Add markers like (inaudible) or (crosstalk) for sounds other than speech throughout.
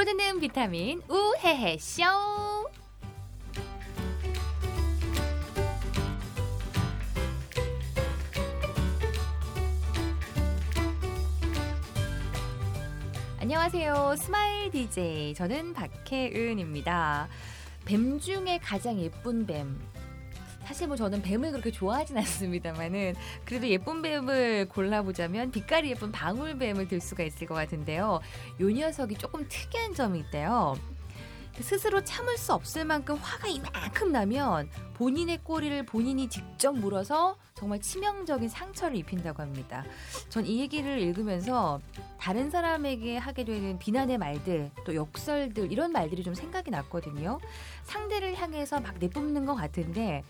귀로 듣는 비타민 우헤헤 쇼. 안녕하세요. smile DJ. 저는 박혜은입니다. 뱀 중에 가장 예쁜 뱀. 사실 뭐 저는 뱀을 그렇게 좋아하진 (laughs) 않습니다만은 그래도 예쁜 뱀을 골라보자면 빛깔이 예쁜 방울뱀을 들 수가 있을 것 같은데요. 요 녀석이 조금 특이한 점이 있대요. 스스로 참을 수 없을 만큼 화가 이만큼 나면 본인의 꼬리를 본인이 직접 물어서 정말 치명적인 상처를 입힌다고 합니다. 전 이 얘기를 읽으면서 다른 사람에게 하게 되는 비난의 말들, 또 욕설들 이런 말들이 좀 생각이 났거든요. 상대를 향해서 막 내뿜는 것 같은데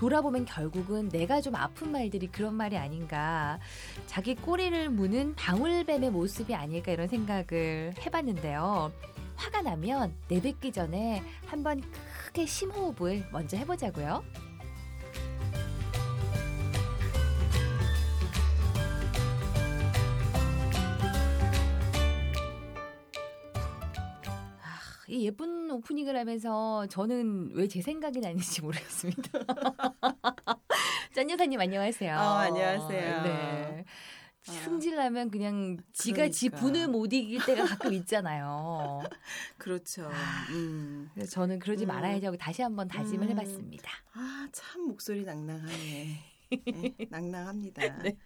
돌아보면 결국은 내가 좀 아픈 말들이 그런 말이 아닌가. 자기 꼬리를 무는 방울뱀의 모습이 아닐까 이런 생각을 해봤는데요. 화가 나면 내뱉기 전에 한번 크게 심호흡을 먼저 해보자고요. 아, 이 예쁜 오프닝을 하면서 저는 왜 제 생각이 나는지 (laughs) 모르겠습니다. 짠 여사님 안녕하세요. 어, 안녕하세요. 네. 아. 승질나면 그냥 지가 지 그러니까. 분을 못 이길 때가 가끔 있잖아요. (laughs) 그렇죠. 아. 음. 그래서 저는 그러지 음. 말아야지 하고 다시 한번 다짐을 음. 해봤습니다. 아, 참 목소리 낭낭하네. (laughs) 네, 낭낭합니다. 네.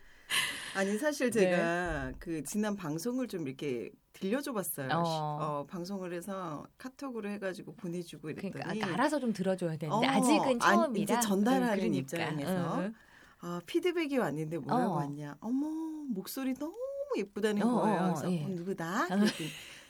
아니 사실 제가 그 지난 방송을 좀 이렇게 들려줘 봤어요. 어. 어, 방송을 해서 카톡으로 해가지고 보내주고 이랬더니 그러니까 알아서 좀 들어줘야 되는데 어, 아직은 안- 처음이라 이제 전달하는 응, 그러니까. 입장에서 응, 아, 피드백이 왔는데 뭐라고 어. 왔냐. 어머 목소리 너무 예쁘다는 어, 거예요. 어, 그래서 예. 어, 누구다? 그랬더니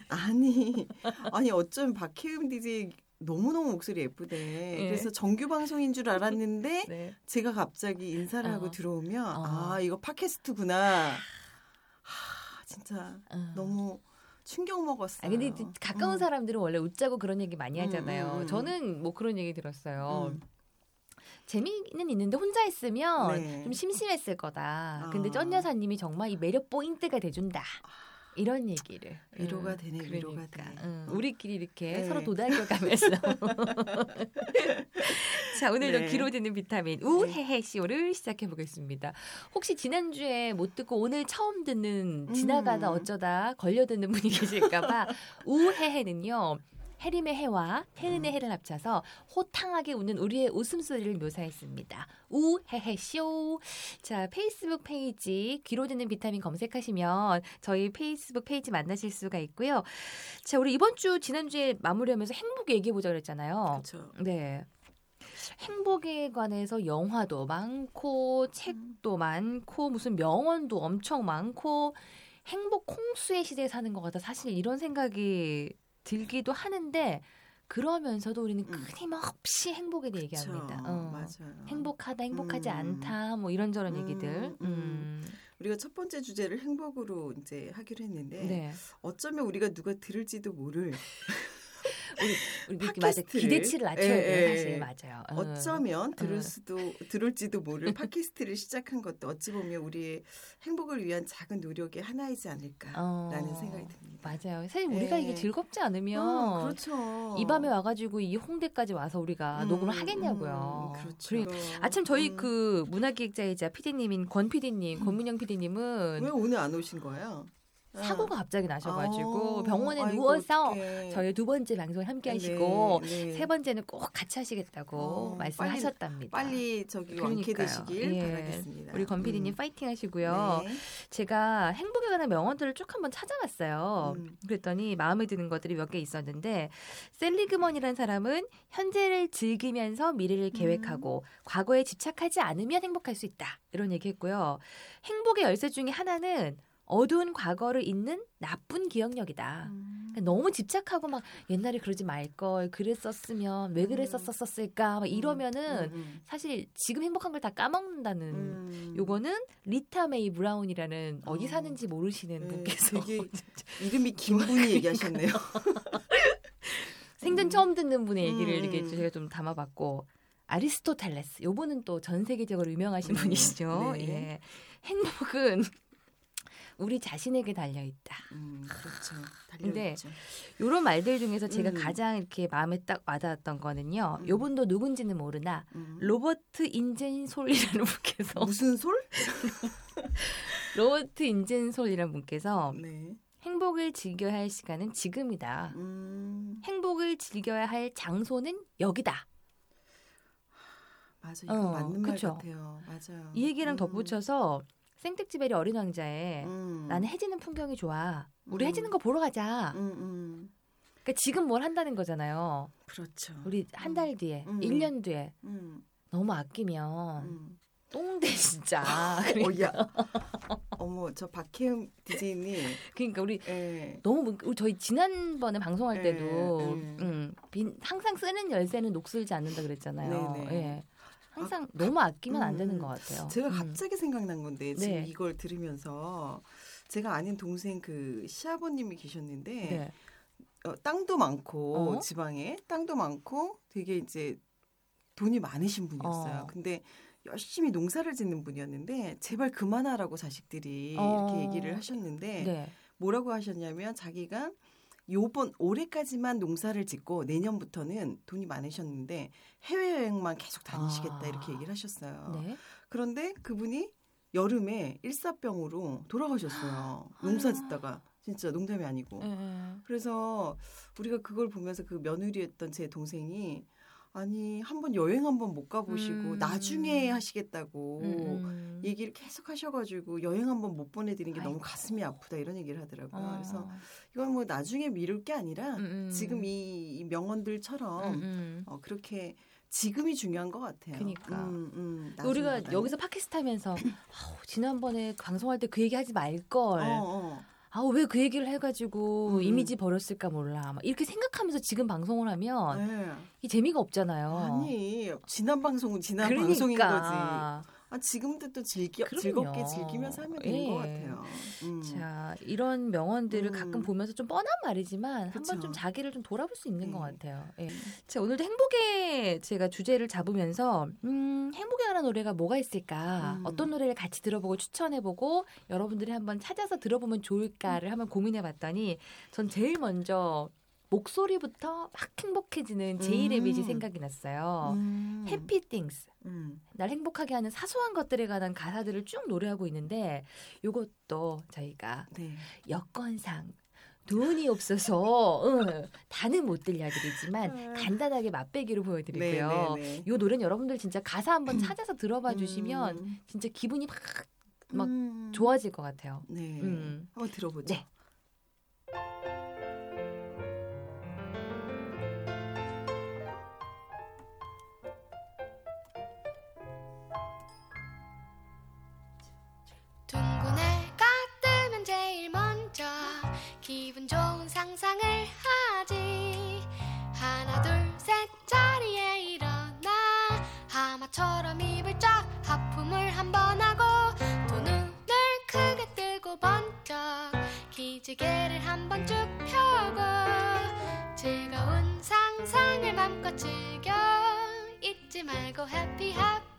아니 아니 어쩜 박혜음 DJ 너무너무 목소리 예쁘대. 예. 그래서 정규 방송인 줄 알았는데 (laughs) 네. 제가 갑자기 인사를 하고 어. 들어오면 어. 아 이거 팟캐스트구나. 하 진짜 어. 너무 충격 먹었어요. 아 근데 가까운 음. 사람들은 원래 웃자고 그런 얘기 많이 음, 하잖아요. 음, 음. 저는 뭐 그런 얘기 들었어요. 음. 재미는 있는데 혼자 했으면 네. 좀 심심했을 거다. 근데 아. 쩐 여사님이 정말 이 매력 포인트가 돼준다. 이런 얘기를 위로가 응, 되네, 위로가 되네. 응, 우리끼리 이렇게 네. 서로 도달겨가면서 (laughs) 자 오늘도 네. 귀로 듣는 비타민 우헤헤 쇼를 시작해 보겠습니다. 혹시 지난주에 못 듣고 오늘 처음 듣는 지나가다 음. 어쩌다 걸려 듣는 분이 (laughs) 계실까봐 우헤헤는요. 해림의 해와 태은의 해를 합쳐서 호탕하게 웃는 우리의 웃음소리를 묘사했습니다. 우헤헤 쇼. 자, 페이스북 페이지 귀로 듣는 비타민 검색하시면 저희 페이스북 페이지 만나실 수가 있고요. 자, 우리 이번 주 지난주에 마무리하면서 행복 얘기해 보자 그랬잖아요. 그렇죠. 네. 행복에 관해서 영화도 많고 책도 많고 무슨 명언도 엄청 많고 행복 콩수의 시대에 사는 것 같아 사실 이런 생각이 들기도 하는데 그러면서도 우리는 음. 끊임없이 행복에 대해 그쵸. 얘기합니다. 어. 맞아요. 행복하다, 행복하지 음. 않다, 뭐 이런저런 음, 얘기들. 음. 음. 우리가 첫 번째 주제를 행복으로 이제 하기로 했는데 네. 어쩌면 우리가 누가 들을지도 모를 (laughs) 우리 맞아 팟캐스트를. 기대치를 낮춰야 예, 돼 예, 사실 예. 맞아요. 어. 어쩌면 들을 어. 수도 들을지도 모를 팟캐스트를 시작한 것도 어찌 보면 우리의 행복을 위한 작은 노력의 하나이지 않을까라는 어. 생각이 듭니다. 맞아요. 사실 우리가 예. 이게 즐겁지 않으면 어, 그렇죠. 이 밤에 와가지고 이 홍대까지 와서 우리가 음, 녹음을 하겠냐고요. 음, 그렇죠. 아참 저희 음. 그 문화기획자이자 PD님인 권 PD님, 권문영 왜 PD님은 오늘 안 오신 거예요? 사고가 갑자기 나셔가지고 아, 병원에 아이고, 누워서 어떡해. 저희 두 번째 방송을 함께 하시고 네, 네. 세 번째는 꼭 같이 하시겠다고 어, 말씀하셨답니다. 빨리 저기 그러니까요. 완쾌 되시길 예. 바라겠습니다. 우리 권 PD님 음. 파이팅 하시고요. 네. 제가 행복에 관한 명언들을 쭉 한번 찾아봤어요. 음. 그랬더니 마음에 드는 것들이 몇 개 있었는데 셀리그먼이라는 사람은 현재를 즐기면서 미래를 계획하고 과거에 집착하지 않으면 행복할 수 있다. 이런 얘기했고요. 행복의 열쇠 중에 하나는 어두운 과거를 잊는 나쁜 기억력이다. 음. 그러니까 너무 집착하고 막 옛날에 그러지 말 걸 그랬었으면 왜 음. 그랬었었을까 막 이러면은 음, 사실 지금 행복한 걸 다 까먹는다는 음. 요거는 리타 메이 브라운이라는 어디 어. 사는지 모르시는 네, 분께서 (laughs) 이름이 긴 분이 얘기하셨네요. (laughs) 생전 음. 처음 듣는 분의 얘기를 음. 이렇게 제가 좀 담아봤고 아리스토텔레스 요분은 또 전 세계적으로 유명하신 네. 분이시죠. 네. 예. 행복은 우리 자신에게 달려 있다. 음, 그렇죠. 근데 달려있죠. 요런 말들 중에서 제가 음. 가장 이렇게 마음에 딱 와닿았던 거는요. 음. 요분도 누군지는 모르나 음. 로버트 인젠 솔이라는 분께서 (laughs) 무슨 솔? (laughs) 로버트 인젠 솔이라는 분께서 네. 행복을 즐겨야 할 시간은 지금이다. 음, 행복을 즐겨야 할 장소는 여기다. 맞아. 이거 어, 맞는 그쵸. 말 같아요. 맞아요. 이 얘기랑 음. 덧붙여서 생텍쥐베리 어린 왕자에 음. 나는 해지는 풍경이 좋아. 우리 음. 해지는 거 보러 가자. 음, 음. 그러니까 지금 뭘 한다는 거잖아요. 그렇죠. 우리 한 달 뒤에, 음. 일 1년 뒤에 음, 너무 아끼면 음. 똥돼 진짜. (laughs) 어, 야. 어머, 저 박혜음 디제이님. (laughs) 그러니까 우리 예. 너무 우리 저희 지난번에 방송할 때도 예, 예. 음, 빈, 항상 쓰는 열쇠는 녹슬지 않는다 그랬잖아요. 네네. 예. 항상 너무 아끼면 안 되는 음. 것 같아요. 제가 음. 갑자기 생각난 건데 지금 네. 이걸 들으면서 제가 아는 동생 그 시아버님이 계셨는데 네. 어, 땅도 많고 어? 지방에 땅도 많고 되게 이제 돈이 많으신 분이었어요. 어. 근데 열심히 농사를 짓는 분이었는데 제발 그만하라고 자식들이 어. 이렇게 얘기를 하셨는데 네. 뭐라고 하셨냐면 자기가 요번 올해까지만 농사를 짓고 내년부터는 돈이 많으셨는데 해외여행만 계속 다니시겠다 아. 이렇게 얘기를 하셨어요. 네. 그런데 그분이 여름에 일사병으로 돌아가셨어요. 농사 짓다가 진짜 농담이 아니고. 예. 그래서 우리가 그걸 보면서 그 며느리였던 제 동생이 아니 한번 여행 한번 못 가보시고 음. 나중에 하시겠다고 음, 음. 얘기를 계속 하셔가지고 여행 한번 못 보내드린 게 너무 아이고. 가슴이 아프다 이런 얘기를 하더라고요. 어. 그래서 이건 뭐 나중에 미룰 게 아니라 음, 음. 지금 이, 이 명언들처럼 음, 음. 어, 그렇게 지금이 중요한 것 같아요. 그니까. 음, 음, 우리가. 여기서 팟캐스트 하면서 (clears throat) 지난번에 방송할 때 그 얘기 하지 말걸. 어, 어. 아우 왜그 얘기를 해가지고 음. 이미지 버렸을까 몰라. 막 이렇게 생각하면서 지금 방송을 하면 네. 이 재미가 없잖아요. 아니 지난 방송은 지난 그러니까. 방송인 거지. 아, 지금도 또 즐겨, 그럼요. 즐겁게 즐기면서 하면 되는 것 예. 같아요. 음. 자 이런 명언들을 음. 가끔 보면서 좀 뻔한 말이지만 그쵸. 한번 좀 자기를 좀 돌아볼 수 있는 네. 것 같아요. 예. 자 오늘도 행복의 제가 주제를 잡으면서 음, 행복에 관한 노래가 뭐가 있을까? 음. 어떤 노래를 같이 들어보고 추천해보고 여러분들이 한번 찾아서 들어보면 좋을까를 한번 고민해봤더니 전 제일 먼저 목소리부터 막 행복해지는 제이레빗이 음. 생각이 났어요. 음. 해피 띵스. 음. 날 행복하게 하는 사소한 것들에 관한 가사들을 쭉 노래하고 있는데 요것도 저희가 네. 여건상 돈이 없어서 (laughs) 응, 다는 못 들려드리지만 간단하게 맛배기로 보여드리고요. 네, 네, 네. 요 노래는 여러분들 진짜 가사 한번 찾아서 들어봐 주시면 음. 진짜 기분이 막, 막 음. 좋아질 것 같아요. 네. 음. 한번 들어보죠. 네. 상상을 하지. 하나 둘 셋 자리에 일어나. 하마처럼 입을 쫙 하품을 한 번 하고 두 눈을 크게 뜨고 번쩍 기지개를 한 번 쭉 펴고 즐거운 상상을 맘껏 즐겨. 잊지 말고 happy things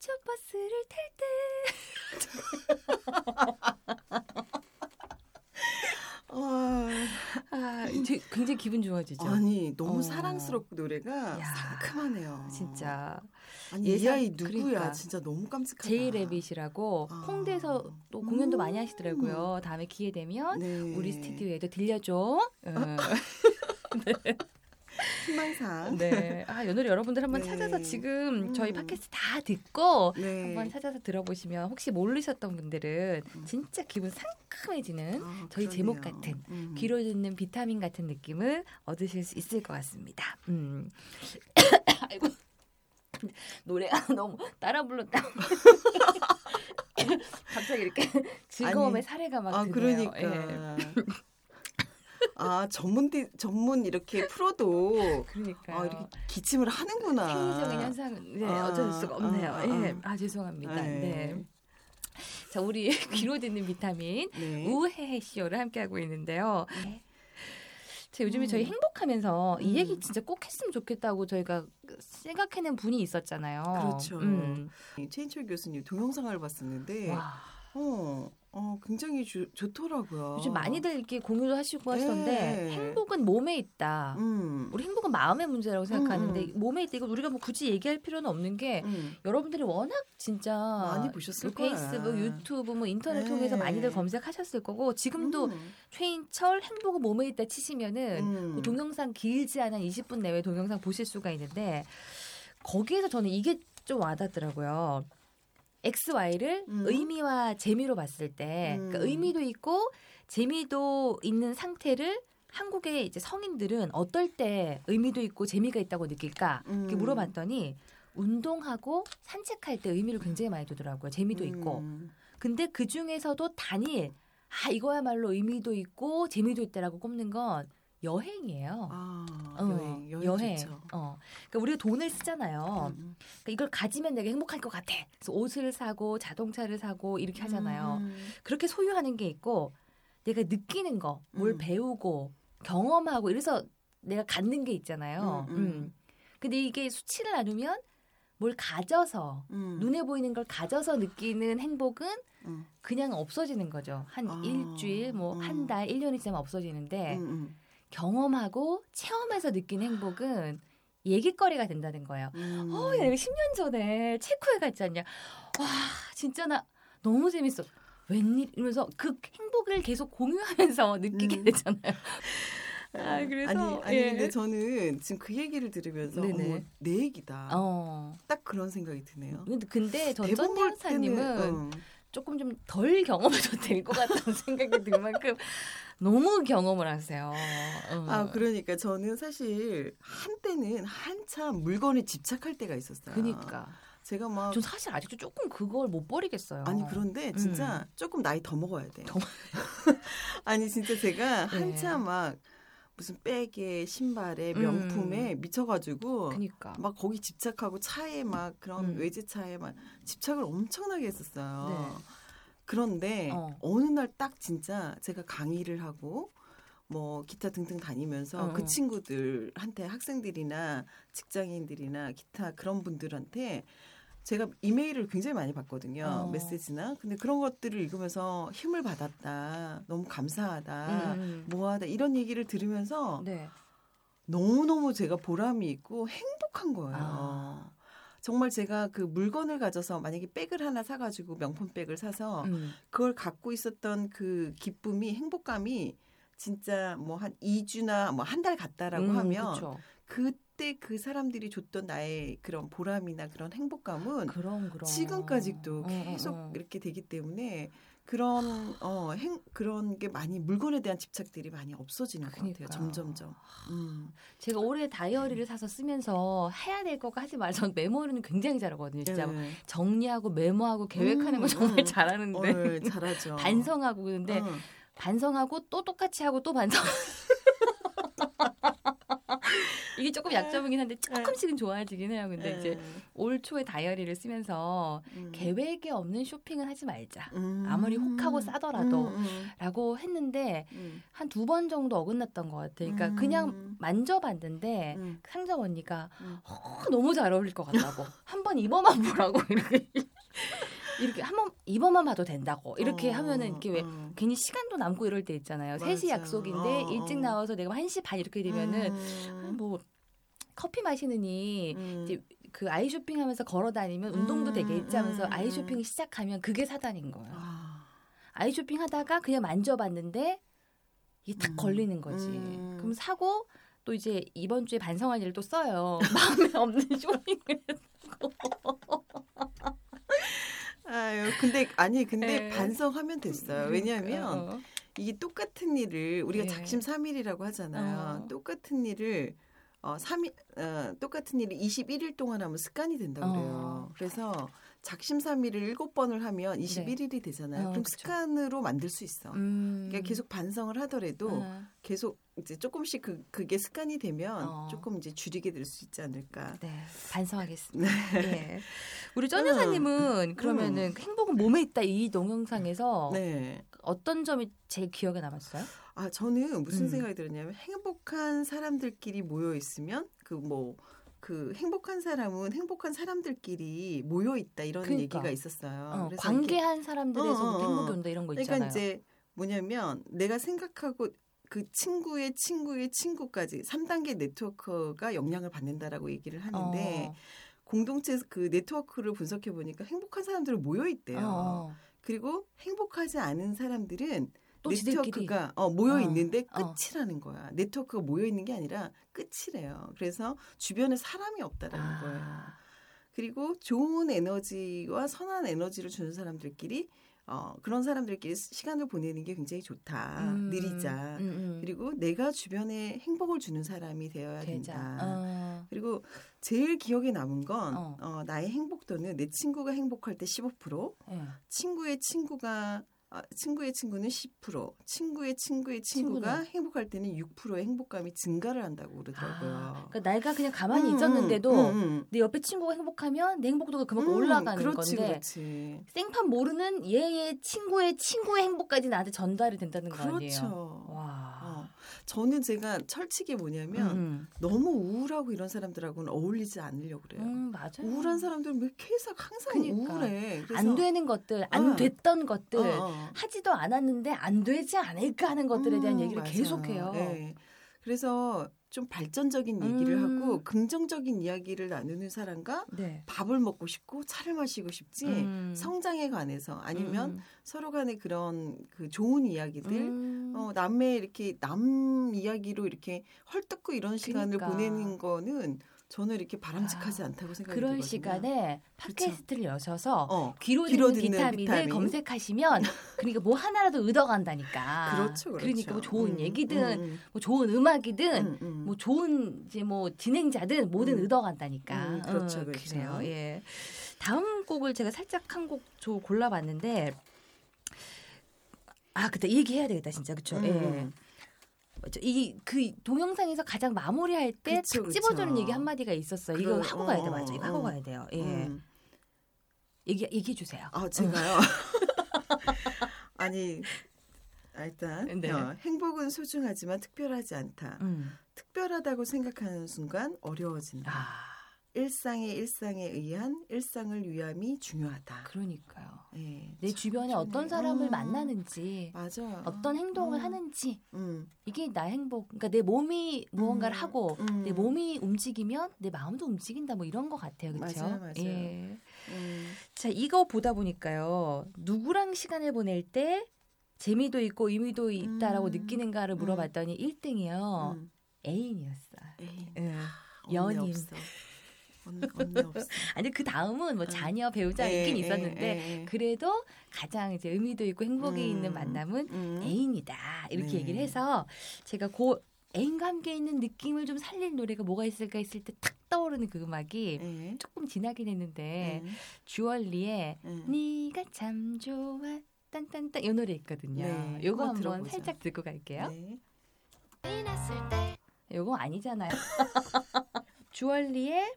맞춰 버스를 탈 때. (laughs) 아, 아, 굉장히 기분 좋아지죠. 아니 너무 어. 사랑스럽고 노래가 야, 상큼하네요. 진짜 아니 이 예상- 아이 누구야? 그러니까. 진짜 너무 깜찍하다. 제이 레빗이라고 아. 홍대에서 또 공연도 많이 음. 하시더라고요. 다음에 기회 되면 네. 우리 스튜디오에도 들려줘. 어. (laughs) 네. (laughs) 희망사. 네. 아, 이 노래 여러분들 한번 네. 찾아서 지금 저희 음. 팟캐스트 다 듣고 네. 한번 찾아서 들어보시면 혹시 모르셨던 분들은 음. 진짜 기분 상큼해지는 아, 저희 그러네요. 제목 같은 음. 귀로 듣는 비타민 같은 느낌을 얻으실 수 있을 것 같습니다. 음. (coughs) 아이고. (coughs) 노래가 (laughs) 너무 따라 불렀다. (coughs) 갑자기 이렇게 즐거움의 아니, 사례가 막 아 드네요. 그러니까. 예. (laughs) 아 전문 디, 전문 이렇게 프로도 그러니까요. 아, 이렇게 기침을 하는구나. 생리적인 현상은 네, 아, 어쩔 수가 없네요. 아, 아, 예. 아. 아 죄송합니다. 네. 네. 자 우리 (laughs) 귀로 듣는 비타민 네. 우헤헤 쇼를 함께 하고 있는데요. 자, 요즘에 음. 저희 행복하면서 이 음. 얘기 진짜 꼭 했으면 좋겠다고 저희가 생각해낸 분이 있었잖아요. 그렇죠. 음. 최인철 교수님 동영상을 봤었는데 와, 어, 어 굉장히 주, 좋더라고요. 요즘 많이들 이렇게 공유도 하시고 하시던데 네. 행복은 몸에 있다. 음. 우리 행복은 마음의 문제라고 생각하는데 음, 몸에 있다. 이거 우리가 뭐 굳이 얘기할 필요는 없는 게 음. 여러분들이 워낙 진짜 많이 보셨을 거야. 페이스북, 유튜브, 뭐 인터넷 네. 통해서 많이들 검색하셨을 거고 지금도 음. 최인철 행복은 몸에 있다 치시면은 음. 그 동영상 길지 않은 20분 내외 동영상 보실 수가 있는데 거기에서 저는 이게 좀 와닿더라고요. X, Y를 음. 의미와 재미로 봤을 때 음. 그러니까 의미도 있고 재미도 있는 상태를 한국의 이제 성인들은 어떨 때 의미도 있고 재미가 있다고 느낄까 이렇게 음. 물어봤더니 운동하고 산책할 때 의미를 굉장히 많이 두더라고요. 재미도 있고. 음. 근데 그 중에서도 단일 아 이거야말로 의미도 있고 재미도 있다라고 꼽는 건 여행이에요. 아, 어, 여행, 여행, 좋죠. 어. 그러니까 우리가 돈을 쓰잖아요. 음. 그러니까 이걸 가지면 내가 행복할 것 같아. 그래서 옷을 사고 자동차를 사고 이렇게 하잖아요. 음. 그렇게 소유하는 게 있고 내가 느끼는 거, 뭘 음. 배우고 경험하고 이래서 내가 갖는 게 있잖아요. 음, 음, 음. 근데 이게 수치를 나누면 뭘 가져서 음. 눈에 보이는 걸 가져서 느끼는 행복은 음. 그냥 없어지는 거죠. 한 아, 일주일, 뭐 음. 한 달, 일 년이 지나면 없어지는데 음, 음. 경험하고 체험해서 느낀 행복은 얘기거리가 된다는 거예요. 음. 어, 야, 내가 10년 전에 체코에 갔지 않냐? 와, 진짜 나 너무 재밌어. 웬일? 이러면서 그 행복을 계속 공유하면서 (laughs) 느끼게 음. 되잖아요. 아, 그래서, 아니, 아니 예. 근데 저는 지금 그 얘기를 들으면서 네네. 어머 내 얘기다. 어. 딱 그런 생각이 드네요. 근데, 근데 전 대본 볼 전장사님은 때는 어. 조금 좀 덜 경험해도 (laughs) 될 것 같다는 생각이 들 만큼 너무 경험을 하세요. 어. 아 그러니까 저는 사실 한때는 한참 물건에 집착할 때가 있었어요. 그니까. 제가 막 전 사실 아직도 조금 그걸 못 버리겠어요. 아니 그런데 진짜 조금 나이 더 먹어야 돼. 음. 더 (laughs) 아니 진짜 제가 네. 한참 막 무슨 백에 신발에 음. 명품에 미쳐가지고 그니까. 막 거기 집착하고 차에 막 그런 음. 외제차에 막 집착을 엄청나게 했었어요. 네. 그런데 어. 어. 느날 딱 진짜 제가 강의를 하고 뭐 기타 등등 다니면서 어, 그 어. 친구들한테 학생들이나 직장인들이나 기타 그런 분들한테 제가 이메일을 굉장히 많이 받거든요. 어. 메시지나. 근데 그런 것들을 읽으면서 힘을 받았다. 너무 감사하다. 음, 뭐하다. 이런 얘기를 들으면서 네. 너무너무 제가 보람이 있고 행복한 거예요. 아. 정말 제가 그 물건을 가져서 만약에 백을 하나 사가지고 명품 백을 사서 음. 그걸 갖고 있었던 그 기쁨이 행복감이 진짜 뭐 한 2주나 뭐 한 달 갔다라고 음, 하면 그쵸. 그 때 그 사람들이 줬던 나의 그런 보람이나 그런 행복감은 그럼 그럼 지금까지도 어, 어, 계속 어. 이렇게 되기 때문에 그런 어 행, 그런 게 많이 물건에 대한 집착들이 많이 없어지는 것 같아요. 점점점. 음. 제가 올해 다이어리를 사서 쓰면서 해야 될 거가 하지 말. 전 메모는 굉장히 잘하거든요. 진짜 네. 정리하고 메모하고 계획하는 음, 거 정말 음. 잘하는데 어, 잘하죠. 반성하고 근데 어. 반성하고 또 똑같이 하고 또 반성. (laughs) 이게 조금 약점이긴 한데 조금씩은 좋아지긴 해요. 근데 이제 네. 올 초에 다이어리를 쓰면서 음. 계획에 없는 쇼핑을 하지 말자. 음. 아무리 혹하고 싸더라도 음, 음, 라고 했는데 음. 한두 번 정도 어긋났던 것 같아요. 그러니까 음. 그냥 만져봤는데 음. 상점 언니가 음. 어, 너무 잘 어울릴 것 같다고 (laughs) 한 번 입어만 보라고 (laughs) 이렇게 이렇게 한번 입어만 봐도 된다고 이렇게 어, 하면은 이렇게 왜 어. 괜히 시간도 남고 이럴 때 있잖아요. 맞아. 3시 약속인데 어, 일찍 어. 나와서 내가 1시 반 이렇게 되면은 음. 뭐 커피 마시느니 음. 이제 그 아이 쇼핑하면서 걸어 다니면 운동도 음, 되겠지 하면서 음, 아이 음. 쇼핑 시작하면 그게 사단인 거예요. 아. 아이 쇼핑 하다가 그냥 만져봤는데 이게 탁 음. 걸리는 거지. 음. 그럼 사고 또 이제 이번 주에 반성할 일을 또 써요. (laughs) 마음에 없는 쇼핑을 했고. 아유, 근데 아니 근데 네. 반성하면 됐어요. 왜냐하면 어. 이게 똑같은 일을 우리가 네. 작심삼일이라고 하잖아요. 어. 똑같은 일을 어, 3일, 어, 똑같은 일을 21일 동안 하면 습관이 된다고 그래요. 어. 그래서 작심삼일을 7번을 하면 21일이 되잖아요. 어, 그럼 그쵸. 습관으로 만들 수 있어. 음. 그러니까 계속 반성을 하더라도 어. 계속 이제 조금씩 그, 그게 습관이 되면 어. 조금 이제 줄이게 될 수 있지 않을까. 네, 반성하겠습니다. 네. 우리 전 음. 여사님은 그러면은 행복은 몸에 있다 이 동영상에서 네. 어떤 점이 제일 기억에 남았어요? 아, 저는 무슨 음. 생각이 들었냐면 행복한 사람들끼리 모여 있으면 그뭐 그 행복한 사람은 행복한 사람들끼리 모여 있다 이런 그러니까. 얘기가 있었어요. 어, 관계한 사람들에서 어, 어, 어. 행복이 온다 이런 거 그러니까 있잖아요. 이제 뭐냐면 내가 생각하고 그 친구의 친구의 친구까지 3단계 네트워크가 영향을 받는다라고 얘기를 하는데 어. 공동체 그 네트워크를 분석해 보니까 행복한 사람들은 모여 있대요. 어. 그리고 행복하지 않은 사람들은 네트워크가 어, 모여 어, 있는데 어. 끝이라는 거야. 네트워크가 모여 있는 게 아니라 끝이래요. 그래서 주변에 사람이 없다라는 아. 거예요. 그리고 좋은 에너지와 선한 에너지를 주는 사람들끼리 어, 그런 사람들끼리 시간을 보내는 게 굉장히 좋다. 음, 느리자. 음, 음. 그리고 내가 주변에 행복을 주는 사람이 되어야 되자. 된다. 어. 그리고 제일 기억에 남은 건 어. 어, 나의 행복도는 내 친구가 행복할 때 15%, 예. 친구의 친구가 아, 친구의 친구는 10%, 친구의 친구의 친구가 친구는? 행복할 때는 6%의 행복감이 증가를 한다고 그러더라고요. 아, 그러니까 내가 그냥 가만히 음, 있었는데도 음, 음. 내 옆에 친구가 행복하면 내 행복도가 그만큼 음, 올라가는 그렇지, 건데 그렇지. 생판 모르는 얘의 친구의 친구의 행복까지 나한테 전달이 된다는 거 아니에요? 그렇죠. 와. 어, 저는 제가 철칙이 뭐냐면 음, 너무 우울하고 이런 사람들하고는 어울리지 않으려고 그래요. 음, 맞아요. 우울한 사람들은 왜 계속 항상 그러니까. 우울해. 안 되는 것들, 안 어. 됐던 것들, 어, 어. 하지도 않았는데 안 되지 않을까 하는 것들에 대한 음, 얘기를 맞아. 계속해요. 네. 그래서 좀 발전적인 얘기를 음. 하고 긍정적인 이야기를 나누는 사람과 네. 밥을 먹고 싶고 차를 마시고 싶지 음. 성장에 관해서 아니면 음. 서로 간의 그런 그 좋은 이야기들 음. 어, 남의 이렇게 남 이야기로 이렇게 헐뜯고 이런 시간을 그러니까. 보내는 거는 저는 이렇게 바람직하지 아, 않다고 생각이 그런 들거든요. 시간에 팟캐스트를 여셔서 어, 귀로, 귀로 듣는 듣는 비타민을 비타민. 검색하시면 (laughs) 그러니까 뭐 하나라도 얻어간다니까. 그렇죠, 그렇죠. 러니까 뭐 좋은 음, 얘기든 음, 뭐 좋은 음악이든 음, 음. 뭐 좋은 이제 뭐 진행자든 뭐든 음. 얻어간다니까. 음, 그렇죠, 어, 그렇죠. 그래요. 예. 다음 곡을 제가 살짝 한 곡 골라봤는데 아 그때 이 얘기 해야 되겠다 진짜 그쵸? 음. 예. 이그 동영상에서 가장 마무리할 때 그쵸. 집어주는 얘기 한 마디가 있었어요. 이거 그럼, 하고 가야 돼 어, 맞죠? 이거 어, 하고 어. 가야 돼요. 예. 음. 얘기 얘기해 주세요. 아 제가요. (laughs) 아니 아, 일단 네. 어, 행복은 소중하지만 특별하지 않다. 음. 특별하다고 생각하는 순간 어려워진다. 아 일상의 일상에 의한 일상을 위함이 중요하다. 그러니까요. 예, 내참 주변에 좋네. 어떤 사람을 음, 만나는지 맞아. 어떤 행동을 음, 하는지 음, 이게 나 행복. 그러니까 내 몸이 무언가를 음, 하고 음. 내 몸이 움직이면 내 마음도 움직인다. 뭐 이런 것 같아요. 그렇죠? 맞아요, 맞아요. 예. 음, 자 이거 보다 보니까요. 누구랑 시간을 보낼 때 재미도 있고 의미도 있다라고 음, 느끼는가를 물어봤더니 1등이요. 음. 애인이었어요. 에이, 예. 연인. 없어. 언니, 언니 없어. (laughs) 아니 그 다음은 뭐 음. 자녀 배우자 예, 있긴 예, 있었는데 예, 예. 그래도 가장 이제 의미도 있고 행복이 음, 있는 만남은 음. 애인이다 이렇게 네. 얘기를 해서 제가 고 애인과 함께 있는 느낌을 좀 살릴 노래가 뭐가 있을까 했을 때 탁 떠오르는 그 음악이 예. 조금 지나긴 했는데 예. 주얼리의 예. 네가 참 좋아 딴딴딴 이 노래 있거든요. 네, 요거 한번 들어보죠. 살짝 듣고 갈게요. 네. 때 요거 아니잖아요. (laughs) 주얼리의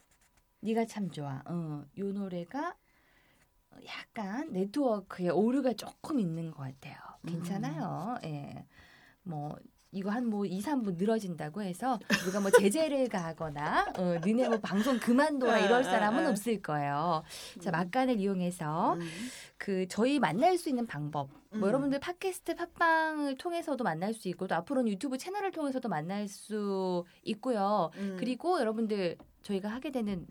네가 참 좋아. 어, 요 노래가 약간 네트워크에 오류가 조금 있는 것 같아요. 괜찮아요. 예. 뭐 이거 한뭐 2, 3분 늘어진다고 해서 누가 뭐 제재를 가거나 어, 니네 뭐 방송 그만둬라 이럴 사람은 없을 거예요. 자, 막간을 이용해서 음. 그 저희 만날 수 있는 방법 뭐 음. 여러분들 팟캐스트 팟빵을 통해서도 만날 수 있고 또 앞으로는 유튜브 채널을 통해서도 만날 수 있고요. 음. 그리고 여러분들 저희가 하게 되는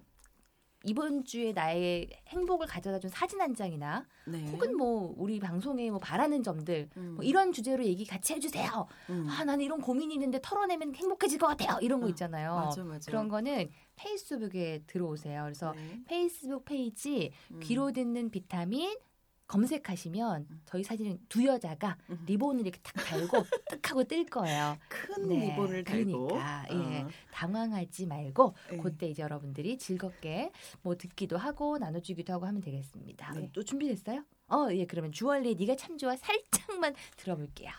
이번 주에 나의 행복을 가져다 준 사진 한 장이나 네. 혹은 뭐 우리 방송에 뭐 바라는 점들 음. 뭐 이런 주제로 얘기 같이 해주세요. 음. 아 나는 이런 고민이 있는데 털어내면 행복해질 것 같아요. 이런 거 어, 있잖아요. 맞아 맞아. 그런 거는 페이스북에 들어오세요. 그래서 네. 페이스북 페이지 음. 귀로 듣는 비타민 검색하시면 음. 저희 사진은 두 여자가 음. 리본을 이렇게 탁 달고 (laughs) 뜩 하고 뜰 거예요. 큰 네, 리본을 달고. 그러니까, 예. 어. 당황하지 말고 네. 그때 이제 여러분들이 즐겁게 뭐 듣기도 하고 나눠주기도 하고 하면 되겠습니다. 네. 또 준비됐어요? 어, 예. 그러면 주얼리 네가 참 좋아 살짝만 들어볼게요.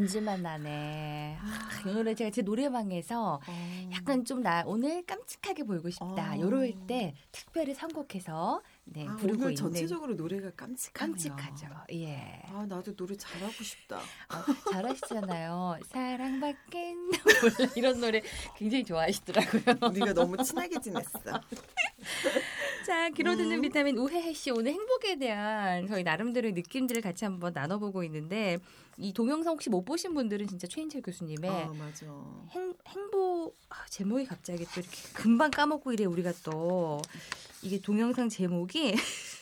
아, 감질만 나네. 아, 이 노래 제가 제 노래방에서 어. 약간 좀 나 오늘 깜찍하게 보이고 싶다. 어. 요럴 때 특별히 선곡해서 네, 아, 부르고 오늘 있는 전체적으로 노래가 깜찍하네요. 깜찍하죠. 예. 아 나도 노래 잘하고 싶다. 어, 잘하시잖아요. 사랑밖엔 몰라 (laughs) 이런 노래 굉장히 좋아하시더라고요. 우리가 너무 친하게 지냈어. (laughs) 자, 귀로 듣는 음. 비타민 우혜혜 씨 오늘 행복에 대한 저희 나름대로의 느낌들을 같이 한번 나눠보고 있는데 이 동영상 혹시 못 보신 분들은 진짜 최인철 교수님의 아 맞아. 행, 행복 아, 제목이 갑자기 또 이렇게 금방 까먹고 이래 우리가 또 이게 동영상 제목이 (laughs)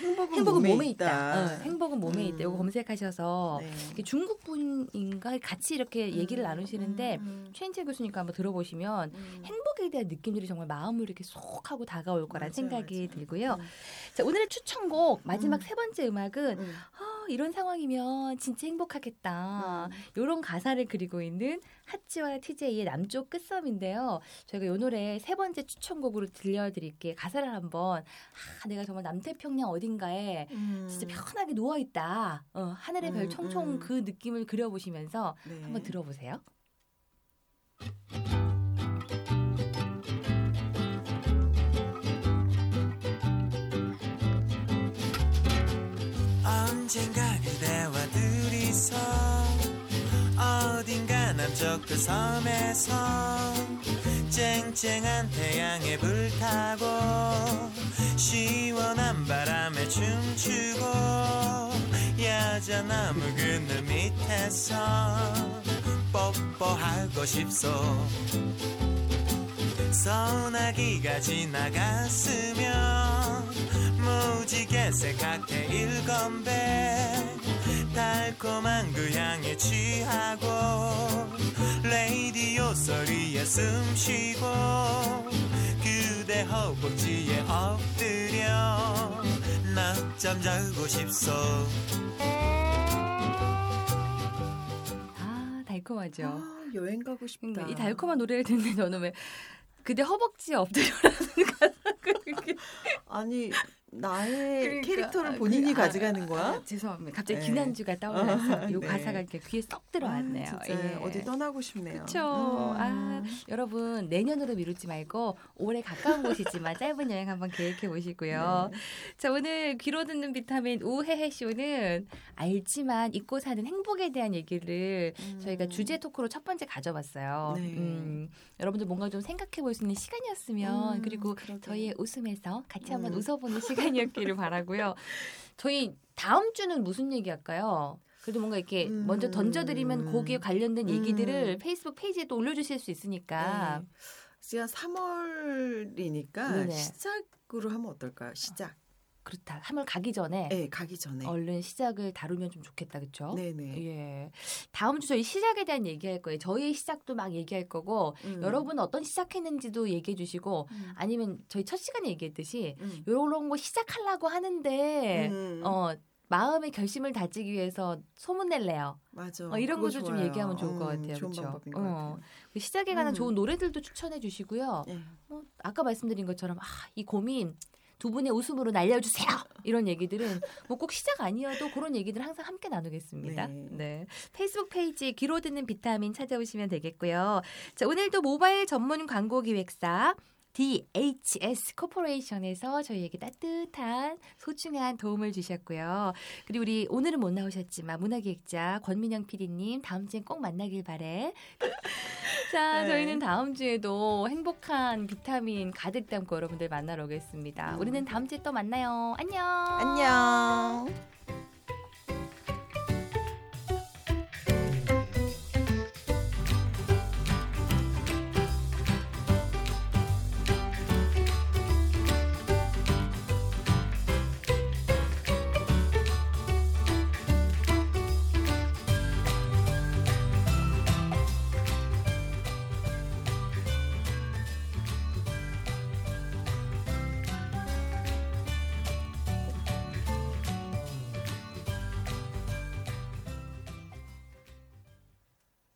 행복은, 행복은 몸에, 있다. 어, 행복은 몸에 음. 있다. 이거 검색하셔서 네. 중국 분인가 같이 이렇게 얘기를 음, 나누시는데 음, 최인철 교수님과 한번 들어보시면 음. 행복에 대한 느낌들이 정말 마음을 이렇게 쏙 하고 다가올 거란 맞아요, 생각이 맞아요. 들고요. 음. 자, 오늘의 추천곡 마지막 음. 세 번째 음악은 음. 아, 이런 상황이면 진짜 행복하겠다. 음. 이런 가사를 그리고 있는 하찌와 TJ의 남쪽 끝섬인데요. 저희가 이 노래 세 번째 추천곡으로 들려드릴게요. 가사를 한번 아, 내가 정말 남태평양 어딘가에 음. 진짜 편하게 누워 있다. 어, 하늘의 별 음, 총총 음. 그 느낌을 그려보시면서 네. 한번 들어보세요. 언젠가 그대와 둘이서 어딘가 남쪽 그 섬에서 쨍쨍한 태양에 불타고 시원한 바람에 춤추고 야자나무 그늘 밑에서 뽀뽀하고 싶소. 소나기가 지나갔으면 무지개 색칵테일 건배 달콤한 그 향에 취하고 레이디오 소리에 숨쉬고 그대 허벅지에 엎드려 낮잠 자고 싶소 아, 달콤하죠. 아, 여행 가고 싶다. 이 달콤한 노래를 듣는데 저는 왜 그대 허벅지에 엎드려라는 (laughs) 가사가 그렇게 아니 나의 그러니까, 캐릭터를 아, 본인이 그, 아, 가져가는 거야? 아, 죄송합니다. 갑자기 네. 지난주가 떠올라서 아, (laughs) 이 네. 가사가 이렇게 귀에 쏙 들어왔네요. 아, 예. 어디 떠나고 싶네요. 그쵸. 음. 아, 여러분 내년으로 미루지 말고 올해 가까운 곳이지만 (laughs) 짧은 여행 한번 계획해 보시고요. 네. 자 오늘 귀로 듣는 비타민 우혜혜 쇼는 알지만 잊고 사는 행복에 대한 얘기를 음. 저희가 주제 토크로 첫 번째 가져봤어요. 네. 음, 여러분들 뭔가 좀 생각해 볼 수 있는 시간이었으면 음, 그리고 그러게. 저희의 웃음에서 같이 한번 음. 웃어보는 시간 이었기를 바라고요. 저희 다음 주는 무슨 얘기 할까요? 그래도 뭔가 이렇게 음. 먼저 던져드리면 거기에 관련된 얘기들을 음. 페이스북 페이지에 또 올려주실 수 있으니까 네. 지금 3월이니까 네네. 시작으로 하면 어떨까요? 시작. 그렇다. 3월 가기 전에 네, 가기 전에. 얼른 시작을 다루면 좀 좋겠다. 그렇죠? 네 네. 예. 다음 주 저희 시작에 대한 얘기할 거예요. 저희의 시작도 막 얘기할 거고 음. 여러분 어떤 시작했는지도 얘기해 주시고 음. 아니면 저희 첫 시간에 얘기했듯이 음. 요런 거 시작하려고 하는데 음. 어 마음의 결심을 다지기 위해서 소문 낼래요. 맞아. 어, 이런 것도 좀 좋아요. 얘기하면 좋을 것 음, 같아요. 좋은 그렇죠? 방법인 것 어. 같아요. 그 시작에 관한 음. 좋은 노래들도 추천해 주시고요. 네. 뭐 아까 말씀드린 것처럼 아, 이 고민 두 분의 웃음으로 날려주세요. 이런 얘기들은 뭐 꼭 시작 아니어도 그런 얘기들 항상 함께 나누겠습니다. 네. 네. 페이스북 페이지 귀로 듣는 비타민 찾아오시면 되겠고요. 자, 오늘도 모바일 전문 광고 기획사 DHS 코퍼레이션에서 저희에게 따뜻한 소중한 도움을 주셨고요. 그리고 우리 오늘은 못 나오셨지만 문화기획자 권민영 PD님 다음 주엔 꼭 만나길 바래. (laughs) 자, 네. 저희는 다음 주에도 행복한 비타민 가득 담고 여러분들 만나러 오겠습니다. 음. 우리는 다음 주에 또 만나요. 안녕. 안녕.